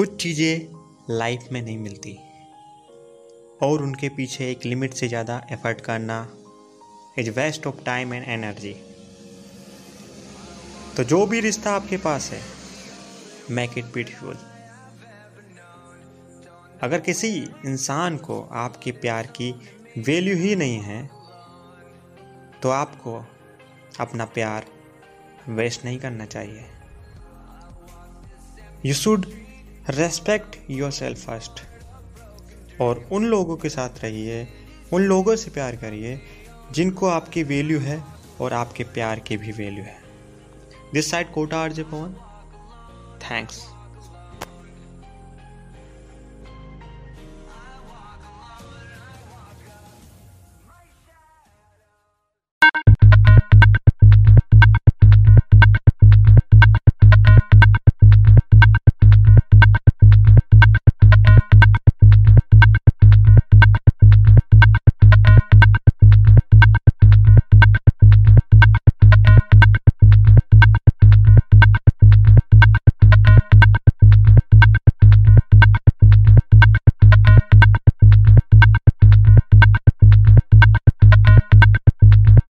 कुछ चीज़ें लाइफ में नहीं मिलती। और उनके पीछे एक लिमिट से ज़्यादा एफर्ट करना is waste of time and energy तो जो भी रिश्ता आपके पास है मेक इट ब्यूटीफुल अगर किसी इंसान को आपके प्यार की वैल्यू ही नहीं है तो आपको अपना प्यार वेस्ट नहीं करना चाहिए। You should respect yourself first और उन लोगों के साथ रहिए, उन लोगों से प्यार करिए, जिनको आपकी वैल्यू है और आपके प्यार की भी वैल्यू है। This side Kota R J Pawan thanks